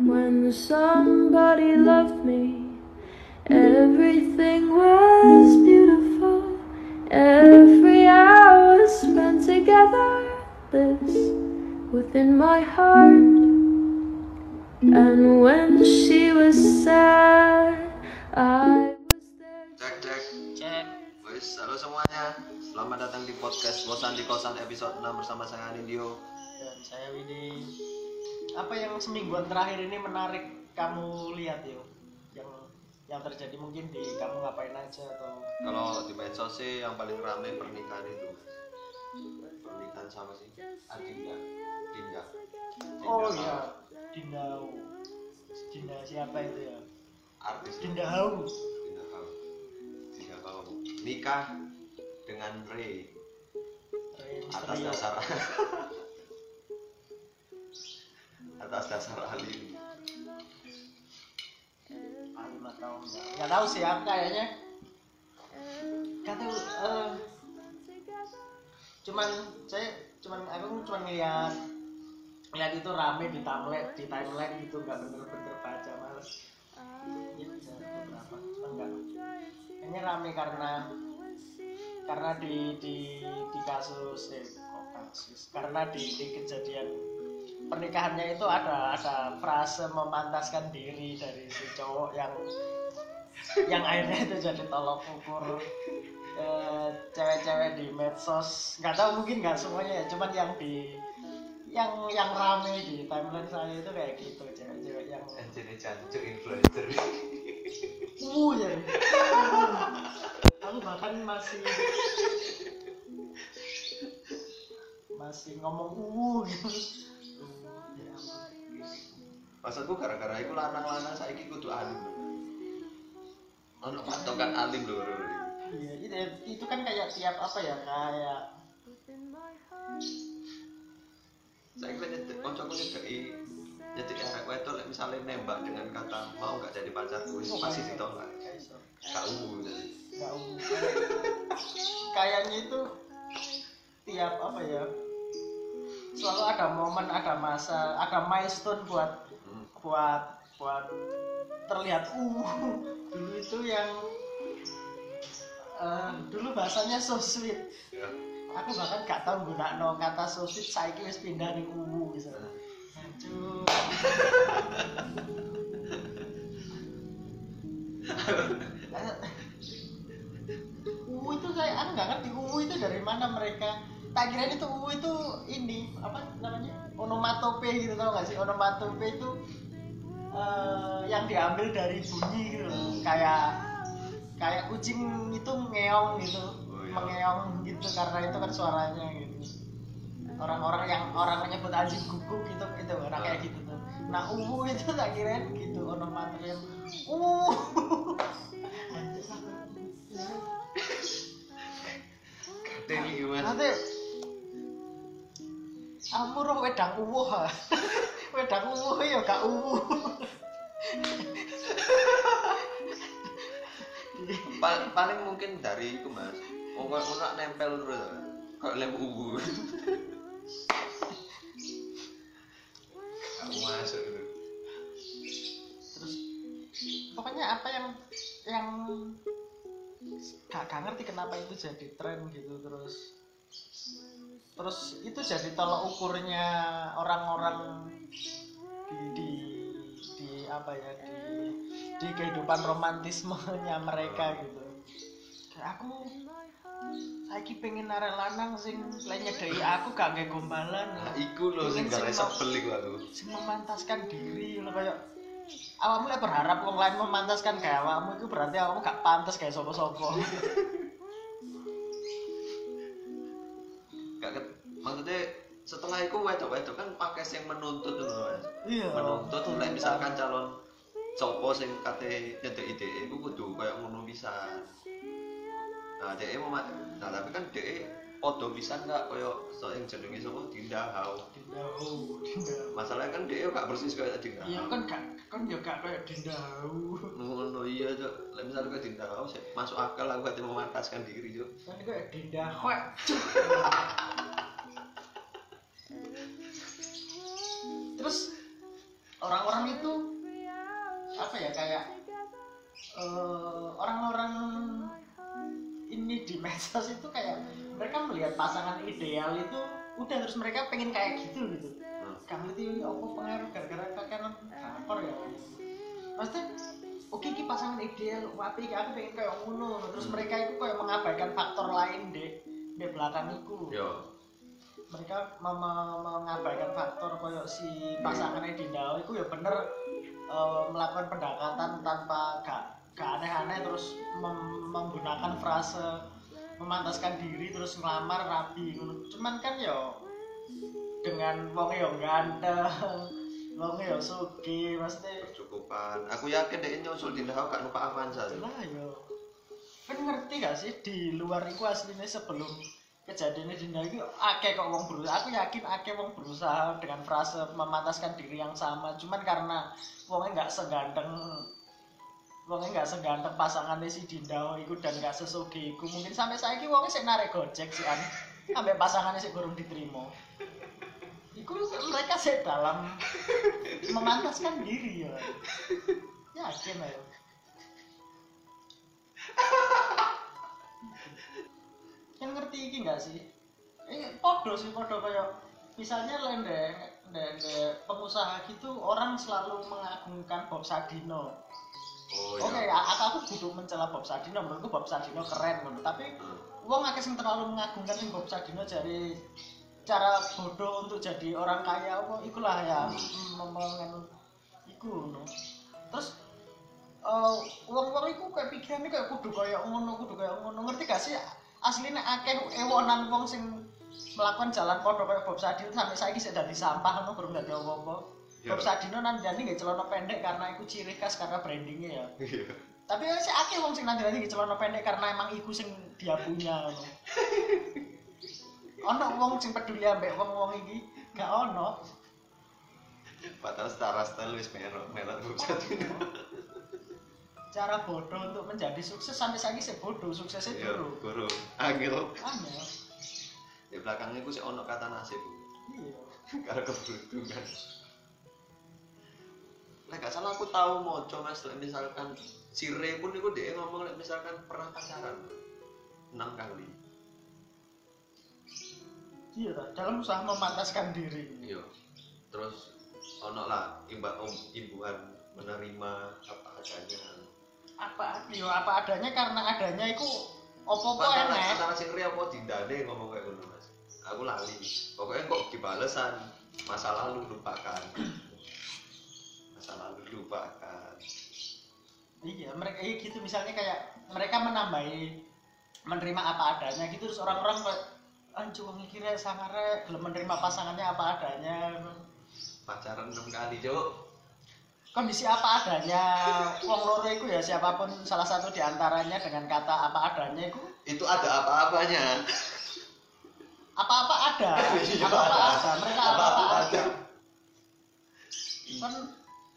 When somebody loved me, everything was beautiful. Every hour spent together lives within my heart. And when she was sad, I was there. Cek cek. Cek. Wis, halo semuanya. Selamat datang di podcast Bosan di Kosan episode 6 bersama saya Anindyo. Dan saya Widi. Apa yang semingguan terakhir ini menarik kamu lihat yo? Yang yang terjadi mungkin di kamu ngapain aja atau Kalau di medsos sih yang paling ramai pernikahan itu. Pernikahan sama sih Adinda. Dinda. Dinda. Oh iya, Dinda. Dinda siapa itu ya? Artis. Dinda Hau. Dinda Hau. Dinda Hau. Nikah dengan Ray Rey atas dasar atas dasar alim. Nggak tahu sih aku kayaknya. Tahu eh, cuman saya cuman aku cuman ngeliat ngeliat itu rame di timeline di timeline gitu nggak bener-bener baca males. Ya beberapa cuman nggak kayaknya rame karena karena di di di kasus eh, kok kasus? Karena di, di kejadian pernikahannya itu ada ada frase memantaskan diri dari si cowok yang yang akhirnya itu jadi tolok ukur eh, cewek-cewek di medsos nggak tahu mungkin nggak semuanya ya cuman yang di yang yang rame di timeline saya itu kayak gitu cewek-cewek yang Anjir jancuk influencer. uh ya aku bahkan masih masih ngomong uh gitu. Maksudku gara-gara iku lanang-lanang saiki kudu alim. Ono patokan alim lho. lho. Iya, itu, itu kan kayak tiap apa ya kayak Saiki kan nyedek kancaku nyedeki arek wedok lek misale nembak dengan kata mau gak jadi pacarku wis pasti ditolak. Nggak umum. Kayaknya itu tiap apa ya selalu ada momen, ada masa, ada milestone buat. Buat buat terlihat uh dulu itu yang eh, dulu bahasanya so sweet. Ya. aku bahkan gak tahu guna no kata so sweet saya wis pindah nih uwu bisa Hancur. uwu itu kayak aku nggak ngerti uwu itu dari mana mereka. Tak kira itu uwu itu ini apa namanya onomatope gitu tau gak sih? Onomatope itu eh, yang diambil dari bunyi gitu loh. Kayak kayak kucing itu ngeong gitu. Oh, iya. mengeong gitu karena itu kan suaranya gitu. Orang-orang yang orang menyebut anjing guguk gitu itu orang kayak gitu tuh. Nah uwu itu tak kira gitu uh. Anjir, Kadang iki Mas. nanti kamu roh wedang uwuh ha wedang uwuh ya gak uwuh Pa- paling mungkin dari iku Mas. Wong kok ngono nempel terus. Kok lem uwu. Gak masuk itu. terus pokoknya apa yang yang gak, gak ngerti kenapa itu jadi tren gitu terus terus itu jadi tolak ukurnya orang-orang di, di di apa ya di di kehidupan romantismenya mereka gitu. Kayak aku saiki pengen arek lanang sing lain nyedeki aku gak nggae gombalan. Nah, iku lho sing gak sebel iku aku. sing memantaskan diri lo kayak awakmu lek berharap wong lain memantaskan kayak awakmu itu berarti awakmu gak pantas kayak sopo-sopo iya menuntut lek misalkan calon copo sing kate nyedek ide iku kudu kayak ngono bisa nah dhek mau nah tapi kan dhek podo bisa nggak koyo so yang jenenge sapa? Dinda Hau. Dindau, Dindau. masalahnya kan dhek gak persis kayak Dinda iya Hau kan gak kan ya gak kayak Dindau ngono iya cok lek misalnya kayak Dinda Hau sih masuk akal aku kate memantaskan diri cok kan kayak Dindau terus orang-orang itu apa ya kayak eh, orang-orang ini di medsos itu kayak mereka melihat pasangan ideal itu udah terus mereka pengen kayak gitu gitu. Hmm. kamu itu apa pengaruh gara-gara kakek kantor ya maksudnya oke ki pasangan ideal wapi ki aku pengen kayak ngono. Terus mereka itu kayak mengabaikan faktor lain deh di belakang itu yo mereka mengabaikan faktor koyo si pasangannya Dinda itu ya bener eh, melakukan pendekatan tanpa gak, gak aneh-aneh terus mem- menggunakan frase memantaskan diri terus ngelamar rapi cuman kan yo dengan wong yo ganteng wong yo suki maksudnya bercukupan aku yakin deh nyusul di Dahau gak lupa Avanza sih. lah yo kan ngerti gak sih di luar itu aslinya sebelum kejadian di Dinda itu akeh kok wong berusaha. Aku yakin akeh wong berusaha dengan frase memantaskan diri yang sama. Cuman karena wongnya nggak seganteng wongnya nggak seganteng pasangannya si Dinda itu dan nggak sesugi iku mungkin sampai saya ini wongnya sih narik gojek sih an sampai pasangannya sih kurang diterima. Iku mereka sih dalam memantaskan diri ya. Yakin ayo yang ngerti iki nggak sih? Eh podo sih podo kayak misalnya lende lende pengusaha gitu orang selalu mengagungkan Bob Sadino oh oke iya. ya aku butuh mencela Bob Sadino menurutku Bob Sadino keren tapi wong akeh sing terlalu mengagungkan sing Bob Sadino jadi cara bodoh untuk jadi orang kaya apa ikulah ya memengen iku no. terus eh, wong-wong iku kayak pikirannya kayak kudu kayak ngono kudu kayak ngono. Ngerti gak sih aslinya akeh ewonan wong sing melakukan jalan podo kayak Bob Sadino sampai saiki sik dadi sampah ngono kurang dadi apa-apa. Ya. Bob Sadino nanti nggak celana pendek karena itu ciri khas karena brandingnya ya. Iya. Tapi ya sih akeh wong sing nanti nggak celana pendek karena emang iku sing dia punya ono wong sing peduli ambek wong-wong iki gak ono. Padahal secara style wis merok merok jadi cara bodoh untuk menjadi sukses sampai saiki sih bodoh suksesnya iya dulu guru. Angel. Aneh di belakangnya gue sih ono kata nasib iya. Karena keberuntungan. Lek gak salah aku tahu moco mas. Lek misalkan si Ray pun itu dia ngomong misalkan pernah pacaran enam kali. Iya dalam usaha memantaskan diri. Iya. Terus ono lah imbuhan menerima apa adanya apa yo apa adanya karena adanya itu opo-opo antara enek antara si Ray apa dindane ngomong kayak gitu mas? Aku lali. Pokoknya kok dibalesan masa lalu lupakan. Masa lalu lupakan. Iya mereka iya gitu misalnya kayak mereka menambahi menerima apa adanya gitu terus orang-orang kayak anjir wong iki rek sangare belum menerima pasangannya apa adanya. Pacaran enam kali cok kondisi apa adanya wong loro itu ya siapa pun salah satu di antaranya dengan kata apa adanya itu itu ada apa-apanya. Apa-apa ada. Iya, apa-apa ada. mereka apa-apa ada. ada. kan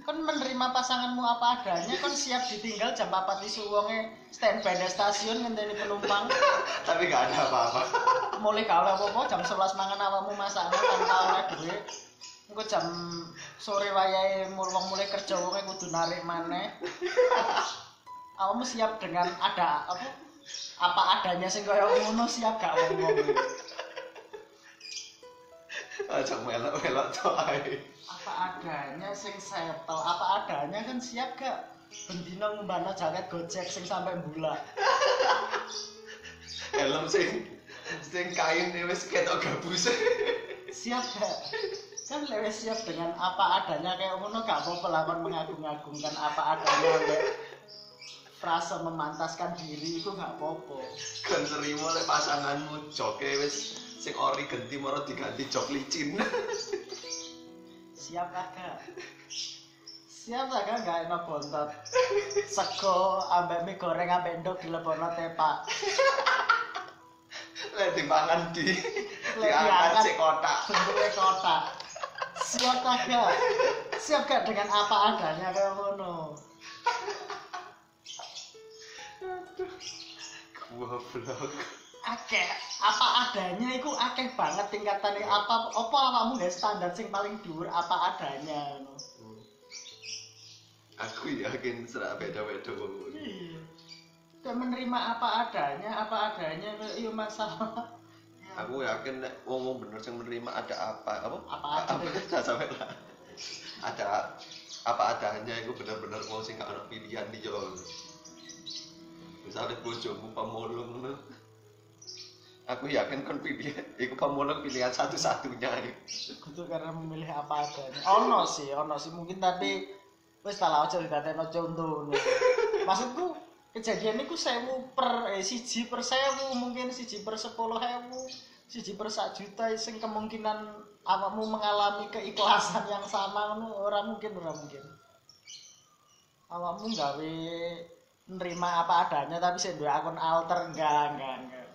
kan menerima pasanganmu apa adanya kan siap ditinggal jam 4 isu wonge standby di stasiun ngenteni penumpang. Tapi gak ada apa-apa. Mulai kalau apa-apa jam 11 mangan awakmu masakno tanpa oleh duit engko jam sore wayahe wong mulai kerja wonge kudu narik maneh. Awakmu siap dengan ada apa? Apa adanya sing kaya ngono siap gak wong-wong? Aja melok-melok tuh ae. Apa adanya sing settle? Apa adanya kan siap gak? Bendino ngumbana jaket gojek sing sampai bulan helm sing sing kain wis ketok gabus siap gak kan lewat siap dengan apa adanya. Kayak ngono gak apa-apa lah kon mengagung-agungkan apa adanya. Lek frase memantaskan diri itu gak apa-apa. Kan terima lek pasanganmu joke wis sing ori genti moro diganti jok licin. Siap kagak siap kagak gak enak bontot. Sego ambek mie goreng ambek endok dilebono tepak. Lek dipangan di diangkat sik kotak. Bentuknya kotak siap kagak siap gak dengan apa adanya kayak ngono? Goblok. Akeh apa adanya itu akeh banget tingkatannya. Apa apa awakmu gak standar sing paling dhuwur apa adanya? Ngono aku yakin serak beda-beda. Wong. iya menerima apa adanya apa adanya iya masalah Aku yakin nek wong wong bener sing menerima ada apa apa Apa apa adanya. sampai lah. Ada apa adanya itu bener-bener wong sing gak ono pilihan dia. Misalnya bojomu pemulung ngono. Aku yakin kan pilihan, iku pemulung pilihan satu-satunya. itu karena memilih apa adanya ono sih ono sih mungkin tadi wes tak aja dikatain contoh maksudku kejadian itu sewu per eh siji per sewu mungkin siji per sepuluh hewu siji per sak juta sing kemungkinan awakmu mengalami keikhlasan yang sama ngono ora mungkin ora mungkin awakmu gawe nerima apa adanya tapi sing duwe akun alter enggak enggak enggak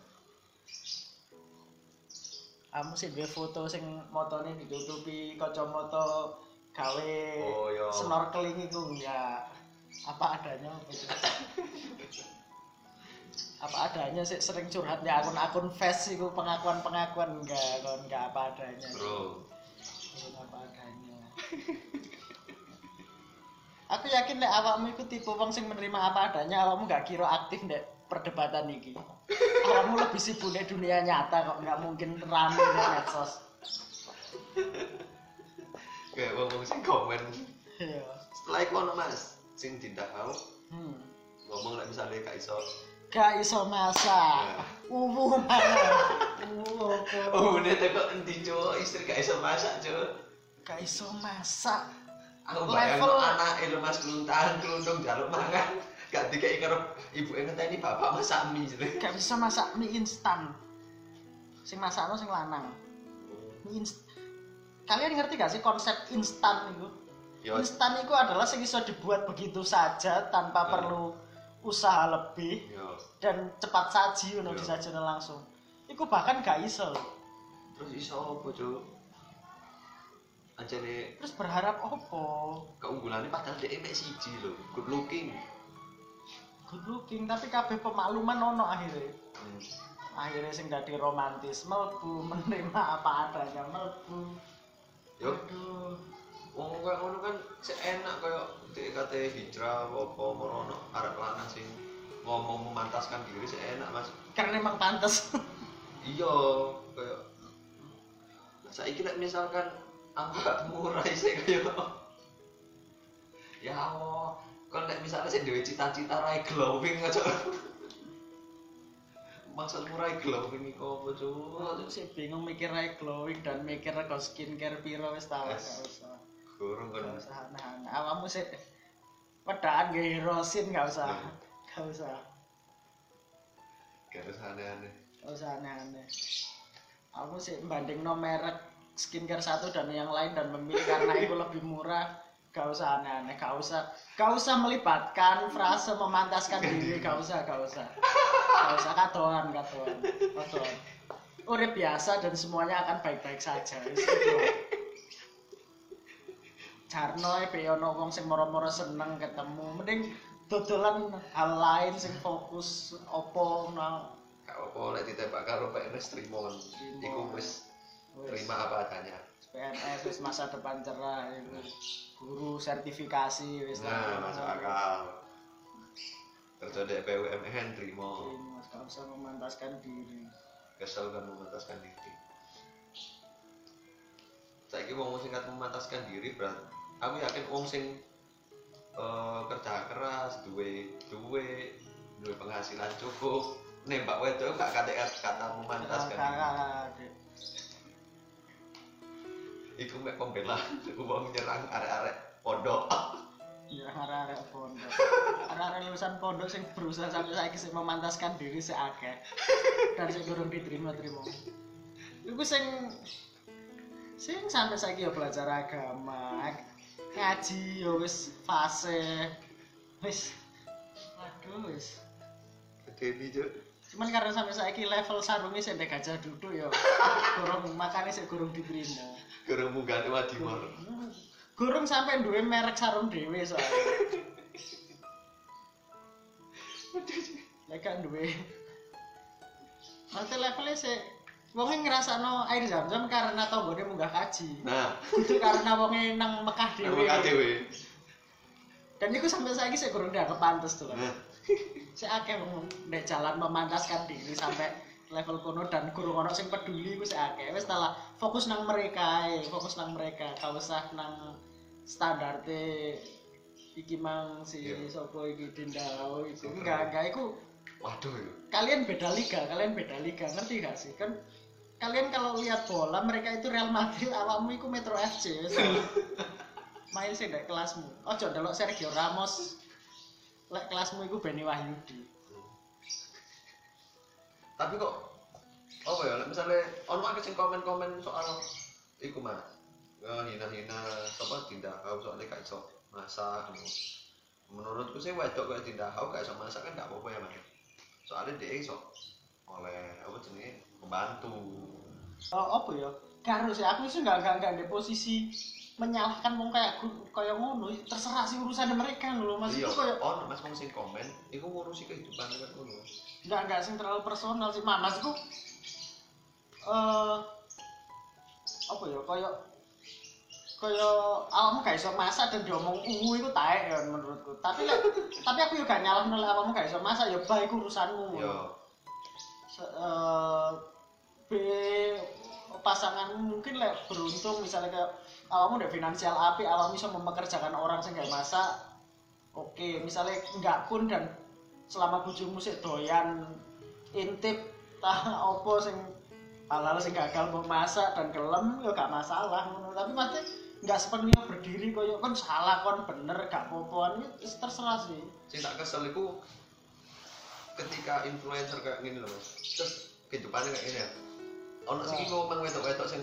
kamu sih duwe foto sing motone ditutupi kacamata gawe Oh, iya. snorkeling iku enggak apa adanya apa itu? apa adanya sih sering curhat di akun-akun face iku pengakuan-pengakuan. Enggak kon enggak apa adanya. Bro, Kon apa adanya. Aku yakin deh awakmu itu tipe wong sing menerima apa adanya awakmu gak kira aktif deh perdebatan iki. Awakmu lebih sibuk di dunia nyata kok nggak mungkin rame di medsos. Kayak wong wong sing komen. iya. Setelah iku ono Mas, sing tindak mau hmm. ngomong lek misalnya gak iso gak iso masak. Uwu mana uwu apa? Oh, ini endi cuk, istri gak iso masak cuk. gak iso masak. Aku Level- bayangno anake lho Mas keluntahan keluntung jaluk mangan. Gak dikai karo ibu yang ngenteni bapak masak mie jere. gak bisa masak mie instan. Sing masakno sing lanang. Mie instan kalian ngerti gak sih konsep instan itu? Yo, instan itu adalah sing iso dibuat begitu saja tanpa Hmm. perlu usaha lebih yo. dan cepat saji untuk Iya. disajikan langsung itu bahkan gak iso Terus iso apa cuk? Anjane terus berharap opo keunggulannya padahal dia mek siji lho, good looking. good looking tapi kabeh pemakluman ono akhirnya Hmm. akhirnya sing dadi romantis melbu menerima apa adanya melbu Yo, aduh wong kayak ngono kan seenak kayak dek kate hijrah apa merono arek lanang sing ngomong memantaskan diri seenak Mas. karena emang pantas. Iya kayak saiki nek misalkan gak murah sih kayak ya Allah kan nek misalnya sih duwe cita-cita rai glowing aja. Maksud murai glowing iku apa Aku cuk sih bingung mikir ae glowing dan mikir ke skincare piro wis gak Yes. usah kurang gak kan usah aneh-aneh awakmu sih pedaan gak hirosin gak usah Iya. gak usah. Gak usah aneh-aneh. Gak usah aneh-aneh. Aku sih banding no merek skincare satu dan yang lain dan memilih karena itu lebih murah. Gak usah aneh-aneh gak usah gak usah melibatkan frase memantaskan diri. Gak usah gak usah. Gak usah katoan katoan katoan urip biasa dan semuanya akan baik-baik saja. Itu. Jarno e be ono wong sing moro-moro seneng ketemu. Mending dodolan hal lain sing fokus opo gak apa lek ditembak karo PNS trimo iku wis terima apa adanya. PNS wis masa depan cerah iku. guru sertifikasi wis nah masuk akal. Kerja di BUMN trimo Mas gak usah memantaskan diri. Kesel kan memantaskan diri. Saya wong sing kat memantaskan diri berarti aku yakin wong sing eh, kerja keras duwe duwe duwe penghasilan cukup nembak wedok gak kate kata memantaskan iku mek pembela wong nyerang arek-arek pondok. Ya arek-arek pondok. Arek-arek lulusan pondok sing berusaha sampai saiki sing memantaskan diri sing akeh. Dan sing durung diterima-terima. Iku sing sing sampai saiki ya belajar agama ngaji ya wis fase. Wis. Aduh wis. Gede Cuk. cuman karena sampai saiki level sarungnya sing ndek gajah duduk ya gurung makanya sih gurung diterima Gerung munggah Wadimor gurung. Sampai duwe merek sarung dhewe soalnya. Lek kan duwe. Mate levelnya sih Wongnya ngerasano air zam-zam karena tonggone munggah kaji. Nah. Itu karena wongnya nang Mekah dhewe. Muka dewe dan itu sampai saya saya kurang dianggap pantas tuh Nah, saya akeh wong nek jalan memantaskan diri sampai level kono dan kurang ono sing peduli ku saya akeh. Wis talah fokus nang mereka ae, fokus nang mereka gak usah nang standar iki mang si Iya. sopo iki itu enggak enggak iku waduh. kalian beda liga kalian beda liga ngerti gak sih? Kan kalian kalau lihat bola mereka itu Real Madrid awakmu itu Metro FC wis. main sih ndek kelasmu. Ojo delok Sergio Ramos. Lek kelasmu itu Benny Wahyudi. Tapi kok apa ya misalnya ono akeh sing komen-komen soal iku mas? Hina-hina apa tindak kau soalnya gak iso masak ngono. menurutku sih wedok kayak tindak kau gak iso masak kan gak apa-apa ya mas. Soalnya dia iso oleh apa jenenge? Membantu oh, apa ya? Karo sih aku sih nggak nggak nggak di posisi menyalahkan wong kayak aku kayak ngono. Terserah sih urusan mereka loh mas. Iya. Itu kayak ono mas mau sing komen iku ngurusi kehidupan kan ngono nggak nggak sing terlalu personal sih mas. Maksudku eh apa ya kayak kayak awakmu gak iso masak dan diomong uwu itu taek ya menurutku. Tapi tapi aku juga nyalah nolak awakmu gak iso masak ya baik urusanmu. Yo Eh, B pasangan mungkin lek beruntung. Misalnya kayak awakmu udah finansial api awakmu bisa mempekerjakan orang sing gak masak oke. Misalnya enggak pun dan selama bojomu sik doyan intip tah opo sing hal-hal sing gagal mau masak dan gelem ya gak masalah tapi pasti nggak sepenuhnya berdiri koyo kan salah kon bener gak popoan terserah sih. Sing tak kesel iku ketika influencer kayak gini loh mas. Terus kehidupannya kayak gini ya. Ono sing ngomong wedok-wedok sing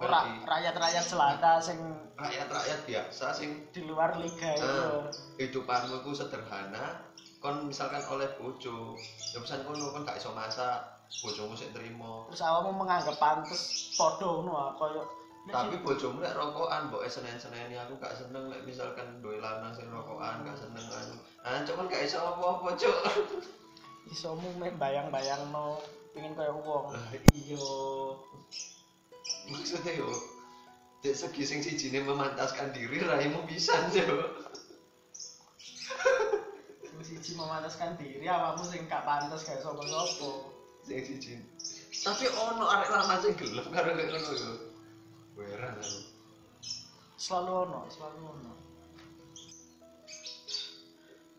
ora rakyat-rakyat selatan sing rakyat-rakyat biasa sing di luar liga itu. Eh, kehidupanmu itu sederhana kon misalkan oleh bojo. Ya pesan kono kan gak iso masak bojomu sik terima terus awakmu menganggap pantes podo ngono ah, koyo tapi bojomu lek rokokan mbok senen-seneni aku gak seneng lek misalkan duwe lanang sing rokokan gak seneng anu ah cuman gak iso apa-apa cuk isomu mek bayang-bayang no pengen koyo wong. Lah, iya. maksudnya yo dari segi sing siji memantaskan diri raimu bisa cuk sing siji memantaskan diri awakmu sing gak pantes kayak sapa-sapa sing siji. Tapi ono arek lama sing gelem karo kayak ngono yo. Heran aku selalu ono selalu ono.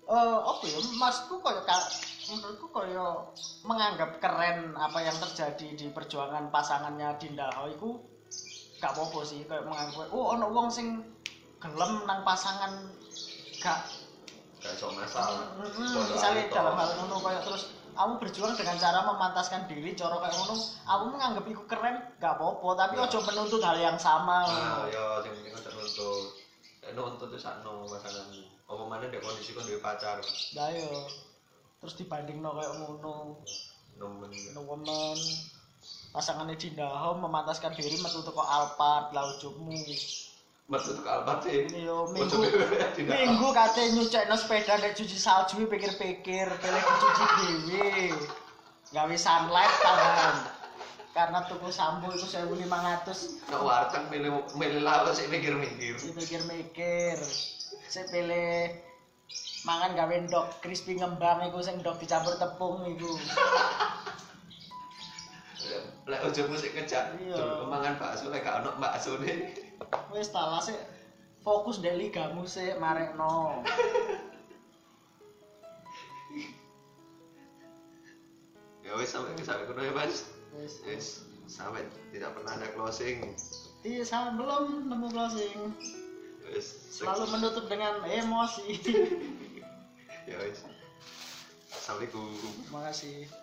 Eh apa ya? Masku koyo ka- menurutku koyo menganggap keren apa yang terjadi di perjuangan pasangannya Dinda Ho iku gak apa-apa sih. Kayak menganggap oh ono wong sing gelem nang pasangan gak gak iso masalah Hmm, misalnya dalam hal ngono kayak terus kamu berjuang dengan cara memantaskan diri cara kayak ngono aku menganggap itu keren gak apa-apa tapi Ya. ojo menuntut hal yang sama. Ah ya sing penting aja nuntut. Itu sakno pasanganmu. Apa mana dek kondisi kon duwe pacar? Nah yo terus dibanding no kayak ngono. Nemen. No woman pasangannya Dinda Home memantaskan diri metu teko Alphard lah ujungmu. Metu ke Alphard sih Ojo minggu minggu kate nyucekno sepeda nek cuci salju pikir-pikir pilih dicuci dhewe. Gawe sunlight tahan karena tuku sampo itu 1500 Nek warteg milih milih lawas sik mikir-mikir. si mikir-mikir. Saya pilih mangan gawe ndok crispy ngembang iku sing ndok dicampur tepung iku Lek ojo musik kejak. Iya. Mangan bakso lek gak ono baksone. wis ta lah sik fokus ndek ligamu sik marekno Ya wis sampai sampai kono ya, Mas. wis Wis sampai tidak pernah ada closing. iya sama belum nemu closing selalu menutup dengan emosi ya wis. Assalamualaikum. terima kasih